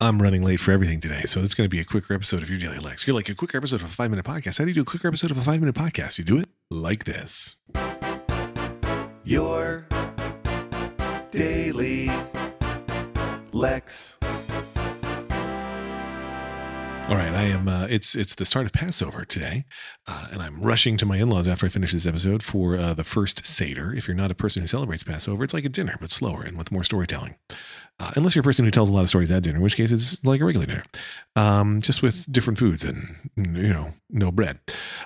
I'm running late for everything today, so it's going to be a quicker episode of your Daily Lex. You're like a quicker episode of a five minute podcast. How do you do a quicker episode of a five minute podcast? You do it like this. Your Daily Lex. All right, I am. Uh, it's it's the start of Passover today, uh, and I'm rushing to my in-laws after I finish this episode for uh, the first seder. If you're not a person who celebrates Passover, it's like a dinner but slower and with more storytelling. Uh, unless you're a person who tells a lot of stories at dinner, in which case it's like a regular dinner, um, just with different foods and you know no bread.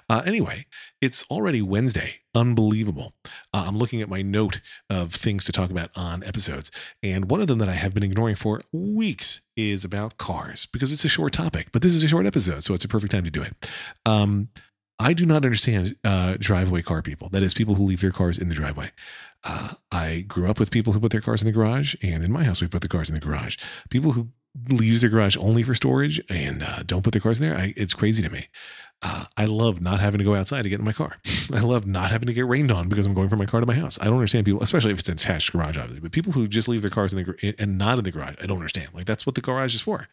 Uh, anyway, it's already Wednesday. Unbelievable. Uh, I'm looking at my note of things to talk about on episodes, and one of them that I have been ignoring for weeks is about cars because it's a short topic, but this is a short episode, so it's a perfect time to do it. Um, I do not understand uh, driveway car people. That is, people who leave their cars in the driveway. Uh, I grew up with people who put their cars in the garage, and in my house, we put the cars in the garage. People who leave their garage only for storage and uh, don't put their cars in there, I, it's crazy to me. Uh, I love not having to go outside to get in my car. I love not having to get rained on because I'm going from my car to my house. I don't understand people, especially if it's an attached garage, obviously. But people who just leave their cars in the and not in the garage, I don't understand. Like that's what the garage is for.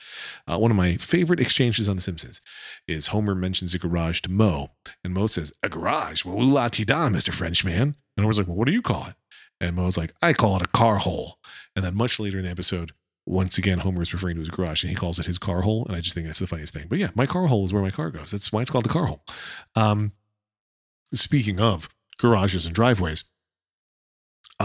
Uh, one of my favorite exchanges on The Simpsons is Homer mentions a garage to Moe, and Moe says, "A garage? Well, la ti da, Mister Frenchman." And Homer's like, "Well, what do you call it?" And Moe's like, "I call it a car hole." And then much later in the episode, once again, Homer is referring to his garage and he calls it his car hole. And I just think that's the funniest thing. But yeah, my car hole is where my car goes. That's why it's called the car hole. Um, speaking of garages and driveways,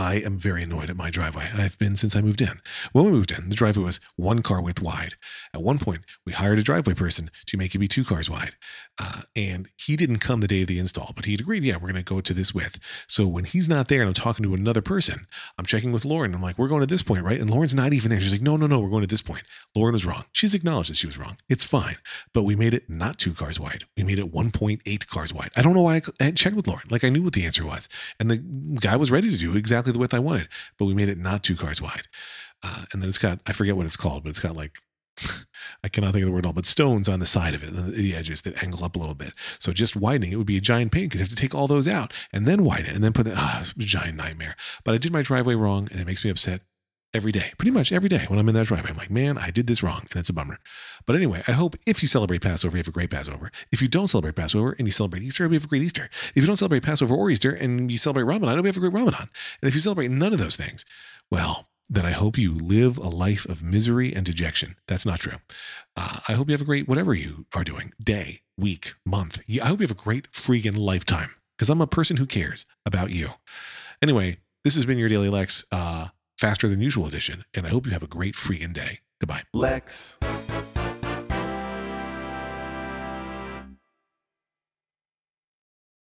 I am very annoyed at my driveway. I've been since I moved in. When we moved in, the driveway was one car width wide. At one point, we hired a driveway person to make it be two cars wide. Uh, and he didn't come the day of the install, but he'd agreed, yeah, we're going to go to this width. So when he's not there and I'm talking to another person, I'm checking with Lauren. I'm like, we're going to this point, right? And Lauren's not even there. She's like, no, no, no, we're going to this point. Lauren was wrong. She's acknowledged that she was wrong. It's fine. But we made it not two cars wide. We made it 1.8 cars wide. I don't know why I, checked with Lauren. Like I knew what the answer was. And the guy was ready to do exactly the width I wanted but we made it not two cars wide. Uh, and then it's got, I forget what it's called, but it's got like, I cannot think of the word at all, but stones on the side of it, the, the edges that angle up a little bit. So just widening it would be a giant pain because you have to take all those out and then widen it and then put the ah, giant nightmare. But I did my driveway wrong and it makes me upset every day, pretty much every day when I'm in that driveway. I'm like, man, I did this wrong, and it's a bummer. But anyway, I hope if you celebrate Passover, you have a great Passover. If you don't celebrate Passover and you celebrate Easter, you have a great Easter. If you don't celebrate Passover or Easter and you celebrate Ramadan, you have a great Ramadan. And if you celebrate none of those things, well, then I hope you live a life of misery and dejection. That's not true. Uh, I hope you have a great, whatever you are doing, day, week, month. I hope you have a great freaking lifetime because I'm a person who cares about you. Anyway, this has been your Daily Lex. Uh, faster than usual edition. And I hope you have a great freaking day. Goodbye. Lex.